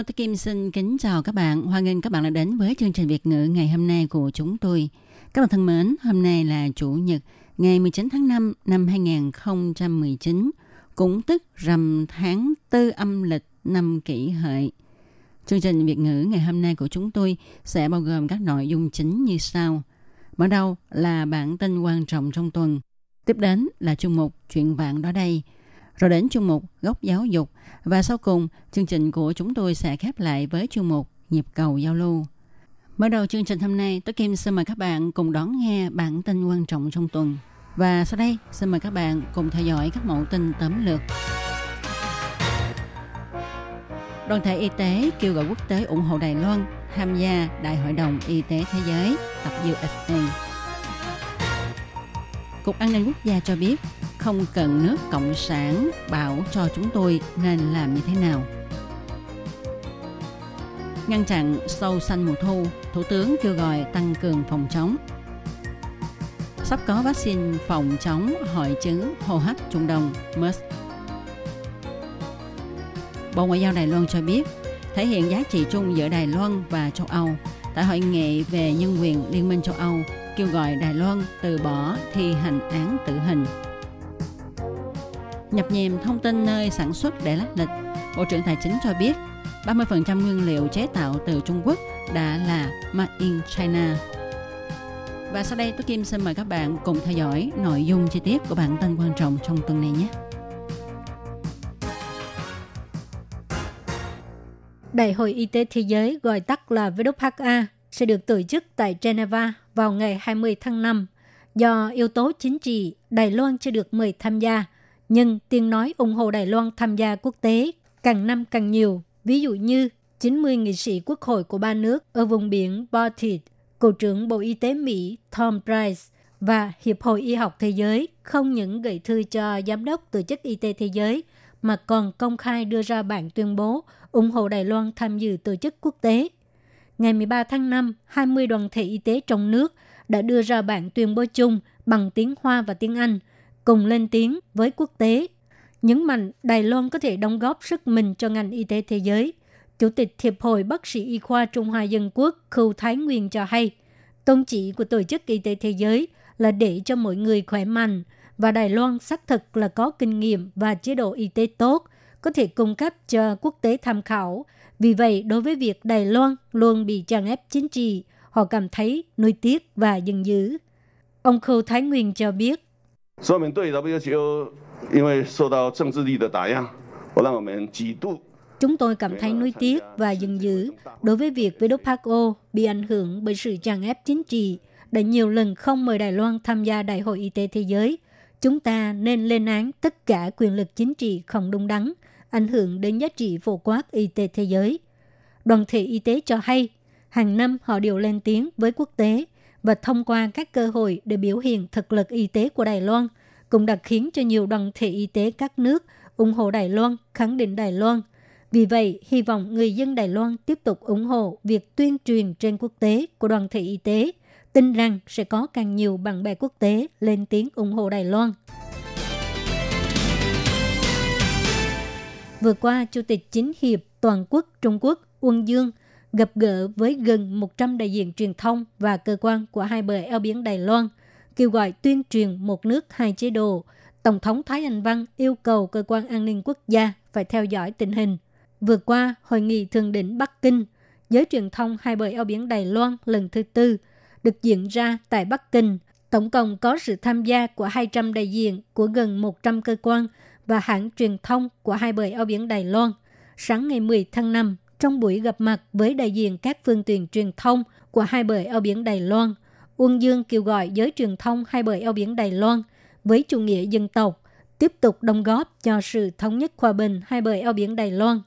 Hello, tôi Kim xin kính chào các bạn. Hoan nghênh các bạn đã đến với chương trình Việt ngữ ngày hôm nay của chúng tôi. Các bạn thân mến, hôm nay là Chủ nhật, ngày 19 tháng 5 năm 2019, cũng tức rằm tháng tư âm lịch năm kỷ hợi. Chương trình Việt ngữ ngày hôm nay của chúng tôi sẽ bao gồm các nội dung chính như sau. Mở đầu là bản tin quan trọng trong tuần. Tiếp đến là chương mục Chuyện vạn đó đây. Rồi đến chương mục Góc giáo dục. Và sau cùng, chương trình của chúng tôi sẽ khép lại với chương mục Nhịp cầu giao lưu. Mở đầu chương trình hôm nay, tôi Kim xin mời các bạn cùng đón nghe bản tin quan trọng trong tuần. Và sau đây, xin mời các bạn cùng theo dõi các mẫu tin tóm lược. Đoàn thể y tế kêu gọi quốc tế ủng hộ Đài Loan tham gia Đại hội đồng Y tế Thế giới tập USA. Cục An ninh Quốc gia cho biết không cần nước Cộng sản bảo cho chúng tôi nên làm như thế nào. Ngăn chặn sâu xanh mùa thu, Thủ tướng kêu gọi tăng cường phòng chống. Sắp có vaccine phòng chống hội chứng hô hấp Trung Đông MERS. Bộ Ngoại giao Đài Loan cho biết, thể hiện giá trị chung giữa Đài Loan và châu Âu tại hội nghị về nhân quyền Liên minh châu Âu kêu gọi Đài Loan từ bỏ thi hành án tử hình. Nhập nhèm thông tin nơi sản xuất để lách lịch, Bộ trưởng Tài chính cho biết 30% nguyên liệu chế tạo từ Trung Quốc đã là Made in China. Và sau đây, tôi Kim xin mời các bạn cùng theo dõi nội dung chi tiết của bản tin quan trọng trong tuần này nhé. Đại hội Y tế Thế giới gọi tắt là WHA sẽ được tổ chức tại Geneva vào ngày 20 tháng 5. Do yếu tố chính trị, Đài Loan chưa được mời tham gia, nhưng tiếng nói ủng hộ Đài Loan tham gia quốc tế càng năm càng nhiều. Ví dụ như 90 nghị sĩ quốc hội của ba nước ở vùng biển Baltic, Cựu trưởng Bộ Y tế Mỹ Tom Price và Hiệp hội Y học Thế giới không những gửi thư cho Giám đốc Tổ chức Y tế Thế giới mà còn công khai đưa ra bản tuyên bố ủng hộ Đài Loan tham dự tổ chức quốc tế. Ngày 13 tháng 5, 20 đoàn thể y tế trong nước đã đưa ra bản tuyên bố chung bằng tiếng Hoa và tiếng Anh, cùng lên tiếng với quốc tế. Nhấn mạnh Đài Loan có thể đóng góp sức mình cho ngành y tế thế giới. Chủ tịch Hiệp hội Bác sĩ Y khoa Trung Hoa Dân Quốc Khưu Thái Nguyên cho hay, tôn chỉ của Tổ chức Y tế Thế giới là để cho mọi người khỏe mạnh, và Đài Loan xác thực là có kinh nghiệm và chế độ y tế tốt, có thể cung cấp cho quốc tế tham khảo. Vì vậy, đối với việc Đài Loan luôn bị tràn ép chính trị, họ cảm thấy nuối tiếc và giận dữ. Ông Khâu Thái Nguyên cho biết, 所以我们对 WHO 因为受到政治力的打压，我让我们极度 Chúng tôi cảm thấy nuối tiếc và giận dữ đối với việc WHO bị ảnh hưởng bởi sự tràn ép chính trị, đã nhiều lần không mời Đài Loan tham gia Đại hội Y tế Thế giới. Chúng ta nên lên án tất cả quyền lực chính trị không đúng đắn, ảnh hưởng đến giá trị phổ quát y tế thế giới. Đoàn thể y tế cho hay, hàng năm họ đều lên tiếng với quốc tế và thông qua các cơ hội để biểu hiện thực lực y tế của Đài Loan, cũng đã khiến cho nhiều đoàn thể y tế các nước ủng hộ Đài Loan, khẳng định Đài Loan. Vì vậy, hy vọng người dân Đài Loan tiếp tục ủng hộ việc tuyên truyền trên quốc tế của đoàn thể y tế, tin rằng sẽ có càng nhiều bạn bè quốc tế lên tiếng ủng hộ Đài Loan. Vừa qua, Chủ tịch Chính hiệp Toàn quốc Trung Quốc Uông Dương gặp gỡ với gần 100 đại diện truyền thông và cơ quan của hai bờ eo biển Đài Loan, kêu gọi tuyên truyền một nước hai chế độ. Tổng thống Thái Anh Văn yêu cầu cơ quan an ninh quốc gia phải theo dõi tình hình. Vừa qua, hội nghị thượng đỉnh Bắc Kinh, giới truyền thông hai bờ eo biển Đài Loan lần thứ tư được diễn ra tại Bắc Kinh. Tổng cộng có sự tham gia của 200 đại diện của gần 100 cơ quan và hãng truyền thông của hai bờ eo biển Đài Loan. Sáng ngày 10 tháng 5, trong buổi gặp mặt với đại diện các phương tiện truyền thông của hai bờ eo biển Đài Loan, Uông Dương kêu gọi giới truyền thông hai bờ eo biển Đài Loan với chủ nghĩa dân tộc tiếp tục đóng góp cho sự thống nhất hòa bình hai bờ eo biển Đài Loan.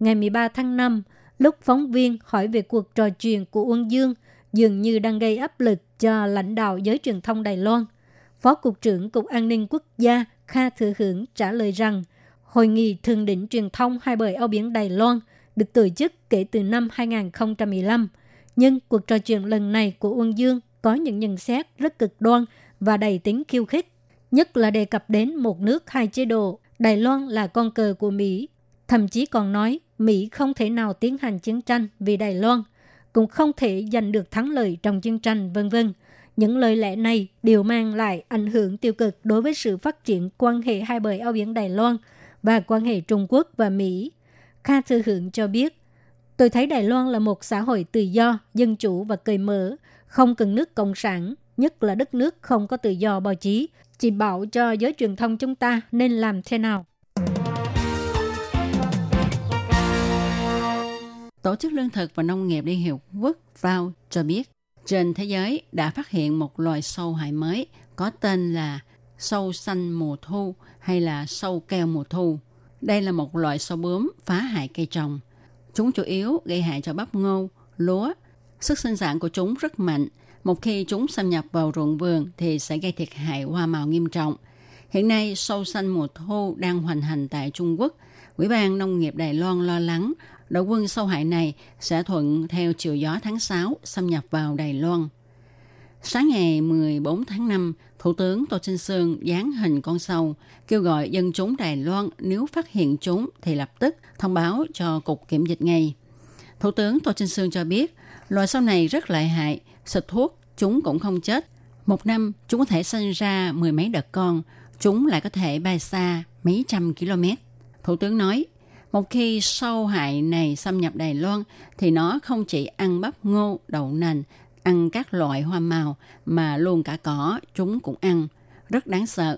ngày 13 tháng 5, lúc phóng viên hỏi về cuộc trò chuyện của Uông Dương, dường như đang gây áp lực cho lãnh đạo giới truyền thông Đài Loan. Phó Cục trưởng Cục An ninh Quốc gia Kha Thừa Hưởng trả lời rằng, Hội nghị Thượng đỉnh truyền thông hai bờ eo biển Đài Loan được tổ chức kể từ năm 2015. Nhưng cuộc trò chuyện lần này của Uông Dương có những nhận xét rất cực đoan và đầy tính khiêu khích, nhất là đề cập đến một nước hai chế độ, Đài Loan là con cờ của Mỹ. Thậm chí còn nói Mỹ không thể nào tiến hành chiến tranh vì Đài Loan, cũng không thể giành được thắng lợi trong chiến tranh, vân vân. Những lời lẽ này đều mang lại ảnh hưởng tiêu cực đối với sự phát triển quan hệ hai bờ eo biển Đài Loan và quan hệ Trung Quốc và Mỹ. Kha Thư Hưởng cho biết, tôi thấy Đài Loan là một xã hội tự do, dân chủ và cởi mở, không cần nước cộng sản, nhất là đất nước không có tự do báo chí. Chỉ bảo cho giới truyền thông chúng ta nên làm thế nào. Tổ chức Lương thực và Nông nghiệp Liên Hiệp Quốc FAO cho biết, trên thế giới đã phát hiện một loài sâu hại mới có tên là sâu xanh mùa thu hay là sâu keo mùa thu. Đây là một loại sâu bướm phá hại cây trồng. Chúng chủ yếu gây hại cho bắp ngô, lúa. Sức sinh sản của chúng rất mạnh. Một khi chúng xâm nhập vào ruộng vườn thì sẽ gây thiệt hại hoa màu nghiêm trọng. Hiện nay, sâu xanh mùa thu đang hoành hành tại Trung Quốc. Ủy ban Nông nghiệp Đài Loan lo lắng đội quân sâu hại này sẽ thuận theo chiều gió tháng 6 xâm nhập vào Đài Loan. Sáng ngày 14 tháng 5, Thủ tướng Tô Trinh Sương dán hình con sâu, kêu gọi dân chúng Đài Loan nếu phát hiện chúng thì lập tức thông báo cho Cục Kiểm dịch ngay. Thủ tướng Tô Trinh Sương cho biết, loài sâu này rất lợi hại, xịt thuốc chúng cũng không chết. Một năm, chúng có thể sinh ra mười mấy đợt con, chúng lại có thể bay xa mấy trăm km. Thủ tướng nói, một khi sâu hại này xâm nhập Đài Loan thì nó không chỉ ăn bắp ngô, đậu nành, ăn các loại hoa màu mà luôn cả cỏ chúng cũng ăn. Rất đáng sợ.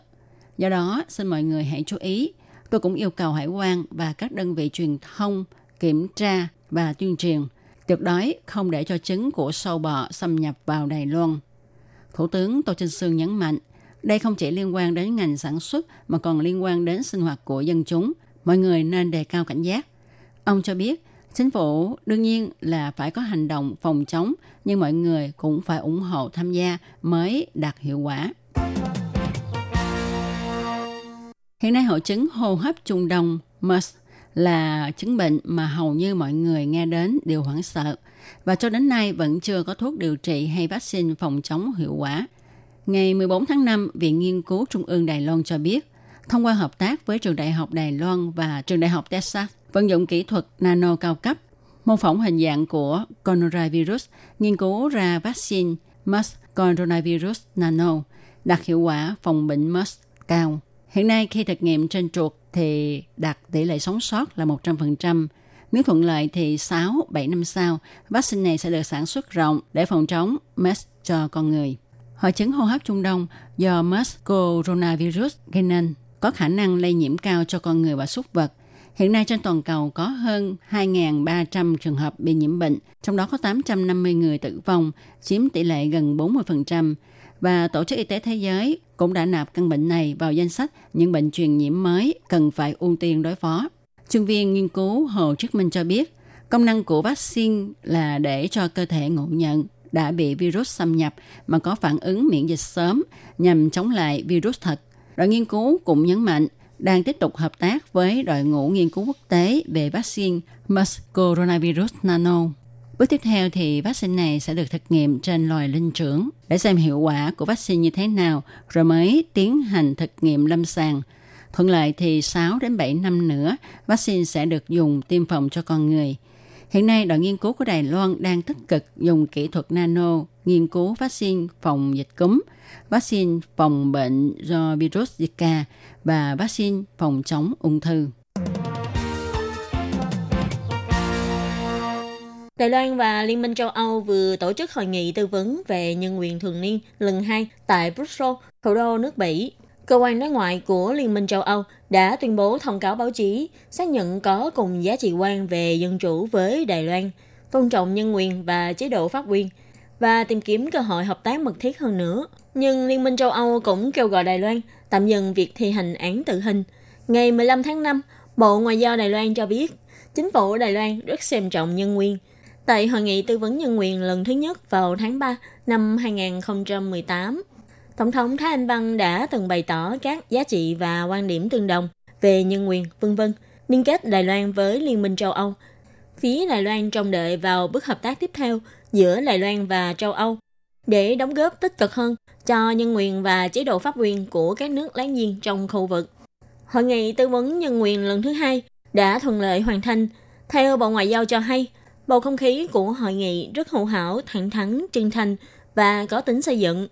Do đó, xin mọi người hãy chú ý. Tôi cũng yêu cầu hải quan và các đơn vị truyền thông kiểm tra và tuyên truyền tuyệt đối không để cho trứng của sâu bọ xâm nhập vào Đài Loan. Thủ tướng Tô Trinh Sương nhấn mạnh, đây không chỉ liên quan đến ngành sản xuất mà còn liên quan đến sinh hoạt của dân chúng. Mọi người nên đề cao cảnh giác. Ông cho biết, chính phủ đương nhiên là phải có hành động phòng chống, nhưng mọi người cũng phải ủng hộ tham gia mới đạt hiệu quả. Hiện nay hội chứng hô hấp Trung Đông MERS là chứng bệnh mà hầu như mọi người nghe đến đều hoảng sợ và cho đến nay vẫn chưa có thuốc điều trị hay vaccine phòng chống hiệu quả. Ngày 14 tháng 5, Viện Nghiên cứu Trung ương Đài Loan cho biết, thông qua hợp tác với trường đại học Đài Loan và trường đại học Texas, vận dụng kỹ thuật nano cao cấp, mô phỏng hình dạng của coronavirus, nghiên cứu ra vaccine MERS coronavirus nano, đạt hiệu quả phòng bệnh MERS cao. Hiện nay khi thực nghiệm trên chuột thì đạt tỷ lệ sống sót là 100%. Nếu thuận lợi thì 6-7 năm sau, vaccine này sẽ được sản xuất rộng để phòng chống MERS cho con người. Hội chứng hô hấp Trung Đông do MERS coronavirus gây nên có khả năng lây nhiễm cao cho con người và súc vật. Hiện nay trên toàn cầu có hơn 2.300 trường hợp bị nhiễm bệnh, trong đó có 850 người tử vong, chiếm tỷ lệ gần 40%. Và Tổ chức Y tế Thế giới cũng đã nạp căn bệnh này vào danh sách những bệnh truyền nhiễm mới cần phải ưu tiên đối phó. Chuyên viên nghiên cứu Hồ Trức Minh cho biết, công năng của vaccine là để cho cơ thể ngộ nhận đã bị virus xâm nhập mà có phản ứng miễn dịch sớm nhằm chống lại virus thật. Đội nghiên cứu cũng nhấn mạnh đang tiếp tục hợp tác với đội ngũ nghiên cứu quốc tế về vaccine MERS coronavirus nano. Bước tiếp theo thì vaccine này sẽ được thực nghiệm trên loài linh trưởng để xem hiệu quả của vaccine như thế nào rồi mới tiến hành thực nghiệm lâm sàng. Thuận lợi thì 6 đến 7 năm nữa, vaccine sẽ được dùng tiêm phòng cho con người. Hiện nay, đội nghiên cứu của Đài Loan đang tích cực dùng kỹ thuật nano nghiên cứu vaccine phòng dịch cúm, vaccine phòng bệnh do virus Zika và vaccine phòng chống ung thư. Đài Loan và Liên minh châu Âu vừa tổ chức hội nghị tư vấn về nhân quyền thường niên lần 2 tại Brussels, thủ đô nước Bỉ. Cơ quan đối ngoại của Liên minh châu Âu đã tuyên bố thông cáo báo chí xác nhận có cùng giá trị quan về dân chủ với Đài Loan, tôn trọng nhân quyền và chế độ pháp quyền và tìm kiếm cơ hội hợp tác mật thiết hơn nữa. Nhưng Liên minh châu Âu cũng kêu gọi Đài Loan tạm dừng việc thi hành án tử hình. Ngày 15 tháng 5, Bộ Ngoại giao Đài Loan cho biết chính phủ Đài Loan rất xem trọng nhân quyền. Tại hội nghị tư vấn nhân quyền lần thứ nhất vào tháng 3 năm 2018, Tổng thống Thái Anh Văn đã từng bày tỏ các giá trị và quan điểm tương đồng về nhân quyền, vân vân, liên kết Đài Loan với Liên minh châu Âu. Phía Đài Loan trông đợi vào bước hợp tác tiếp theo giữa Đài Loan và châu Âu để đóng góp tích cực hơn cho nhân quyền và chế độ pháp quyền của các nước láng giềng trong khu vực. Hội nghị tư vấn nhân quyền lần thứ hai đã thuận lợi hoàn thành. Theo Bộ Ngoại giao cho hay, bầu không khí của hội nghị rất hữu hảo, thẳng thắn, chân thành và có tính xây dựng.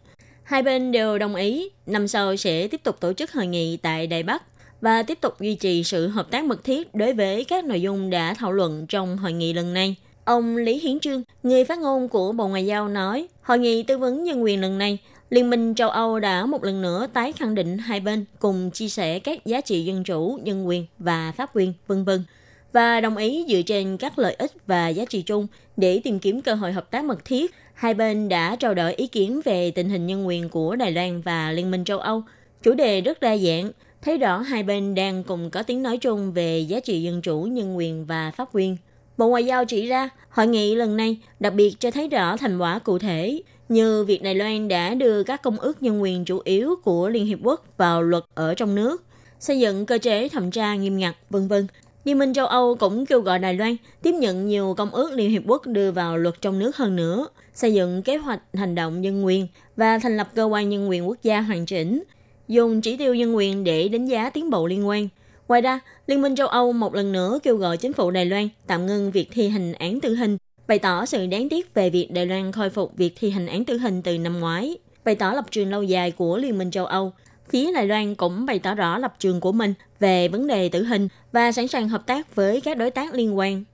Hai bên đều đồng ý năm sau sẽ tiếp tục tổ chức hội nghị tại Đài Bắc và tiếp tục duy trì sự hợp tác mật thiết đối với các nội dung đã thảo luận trong hội nghị lần này. Ông Lý Hiến Trương, người phát ngôn của Bộ Ngoại giao nói, hội nghị tư vấn nhân quyền lần này, Liên minh châu Âu đã một lần nữa tái khẳng định hai bên cùng chia sẻ các giá trị dân chủ, nhân quyền và pháp quyền, vân vân và đồng ý dựa trên các lợi ích và giá trị chung để tìm kiếm cơ hội hợp tác mật thiết. Hai bên đã trao đổi ý kiến về tình hình nhân quyền của Đài Loan và Liên minh châu Âu. Chủ đề rất đa dạng, thấy rõ hai bên đang cùng có tiếng nói chung về giá trị dân chủ, nhân quyền và pháp quyền. Bộ Ngoại giao chỉ ra, hội nghị lần này đặc biệt cho thấy rõ thành quả cụ thể, như việc Đài Loan đã đưa các công ước nhân quyền chủ yếu của Liên Hiệp Quốc vào luật ở trong nước, xây dựng cơ chế thẩm tra nghiêm ngặt, vân vân. Liên minh châu Âu cũng kêu gọi Đài Loan tiếp nhận nhiều công ước Liên Hiệp Quốc đưa vào luật trong nước hơn nữa, xây dựng kế hoạch hành động nhân quyền và thành lập cơ quan nhân quyền quốc gia hoàn chỉnh, dùng chỉ tiêu nhân quyền để đánh giá tiến bộ liên quan. Ngoài ra, Liên minh châu Âu một lần nữa kêu gọi chính phủ Đài Loan tạm ngưng việc thi hành án tử hình, bày tỏ sự đáng tiếc về việc Đài Loan khôi phục việc thi hành án tử hình từ năm ngoái, bày tỏ lập trường lâu dài của Liên minh châu Âu. Phía Đài Loan cũng bày tỏ rõ lập trường của mình về vấn đề tử hình và sẵn sàng hợp tác với các đối tác liên quan.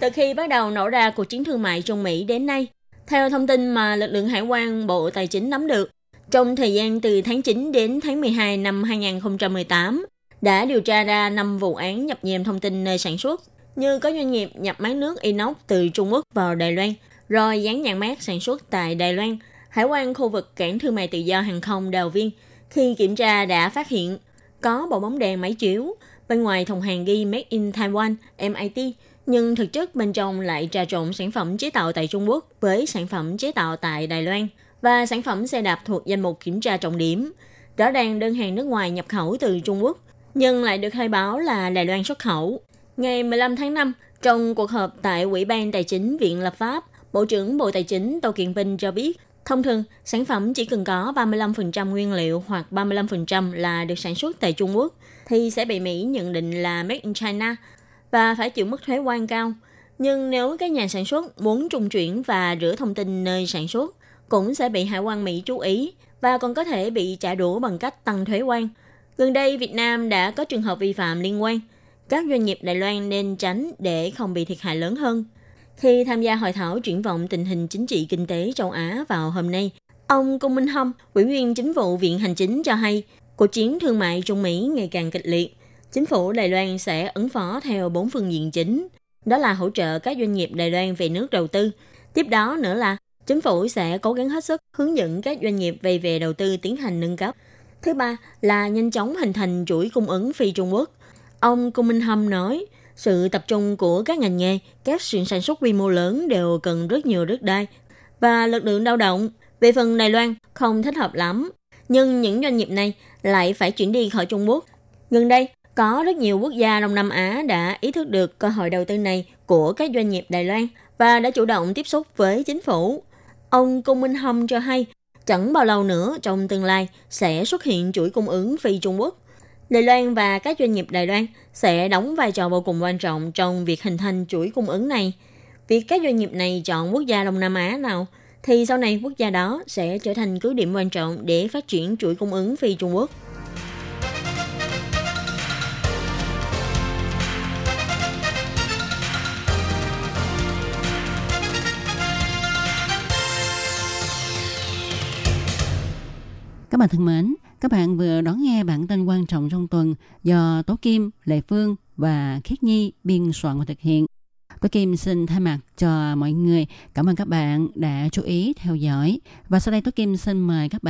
Từ khi bắt đầu nổ ra cuộc chiến thương mại Trung Mỹ đến nay, theo thông tin mà lực lượng hải quan Bộ Tài chính nắm được, trong thời gian từ tháng 9 đến tháng 12 năm 2018, đã điều tra ra 5 vụ án nhập nhèm thông tin nơi sản xuất, như có doanh nghiệp nhập máy nước inox từ Trung Quốc vào Đài Loan, rồi dán nhãn mát sản xuất tại Đài Loan. Hải quan khu vực cảng thương mại tự do hàng không Đào Viên khi kiểm tra đã phát hiện có bộ bóng đèn máy chiếu, bên ngoài thùng hàng ghi Made in Taiwan, MIT, nhưng thực chất bên trong lại trà trộn sản phẩm chế tạo tại Trung Quốc với sản phẩm chế tạo tại Đài Loan và sản phẩm xe đạp thuộc danh mục kiểm tra trọng điểm. Rõ ràng đơn hàng nước ngoài nhập khẩu từ Trung Quốc, nhưng lại được khai báo là Đài Loan xuất khẩu. Ngày 15 tháng 5, trong cuộc họp tại Ủy ban Tài chính Viện Lập pháp, Bộ trưởng Bộ Tài chính Tô Kiện Vinh cho biết, thông thường sản phẩm chỉ cần có 35% nguyên liệu hoặc 35% là được sản xuất tại Trung Quốc thì sẽ bị Mỹ nhận định là made in China và phải chịu mức thuế quan cao. Nhưng nếu các nhà sản xuất muốn trung chuyển và rửa thông tin nơi sản xuất, cũng sẽ bị hải quan Mỹ chú ý và còn có thể bị trả đũa bằng cách tăng thuế quan. Gần đây, Việt Nam đã có trường hợp vi phạm liên quan. Các doanh nghiệp Đài Loan nên tránh để không bị thiệt hại lớn hơn. Khi tham gia hội thảo triển vọng tình hình chính trị kinh tế châu Á vào hôm nay, ông Cung Minh Hâm, ủy viên chính vụ Viện Hành Chính cho hay, cuộc chiến thương mại Trung Mỹ ngày càng kịch liệt. Chính phủ Đài Loan sẽ ứng phó theo bốn phương diện chính. Đó là hỗ trợ các doanh nghiệp Đài Loan về nước đầu tư. Tiếp đó nữa là chính phủ sẽ cố gắng hết sức hướng dẫn các doanh nghiệp về về đầu tư tiến hành nâng cấp. Thứ ba là nhanh chóng hình thành chuỗi cung ứng phi Trung Quốc. Ông Cung Minh Hâm nói, sự tập trung của các ngành nghề, các xưởng sản xuất quy mô lớn đều cần rất nhiều đất đai và lực lượng lao động. Về phần Đài Loan, không thích hợp lắm. Nhưng những doanh nghiệp này lại phải chuyển đi khỏi Trung Quốc. Gần đây, có rất nhiều quốc gia Đông Nam Á đã ý thức được cơ hội đầu tư này của các doanh nghiệp Đài Loan và đã chủ động tiếp xúc với chính phủ. Ông Cung Minh Hâm cho hay, chẳng bao lâu nữa trong tương lai sẽ xuất hiện chuỗi cung ứng phi Trung Quốc. Đài Loan và các doanh nghiệp Đài Loan sẽ đóng vai trò vô cùng quan trọng trong việc hình thành chuỗi cung ứng này. Việc các doanh nghiệp này chọn quốc gia Đông Nam Á nào thì sau này quốc gia đó sẽ trở thành cứ điểm quan trọng để phát triển chuỗi cung ứng phi Trung Quốc. Các bạn thân mến, các bạn vừa đón nghe bản tin quan trọng trong tuần do Tố Kim, Lệ Phương và Khiết Nhi biên soạn và thực hiện. Tố Kim xin thay mặt cho mọi người cảm ơn các bạn đã chú ý theo dõi và sau đây Tố Kim xin mời các bạn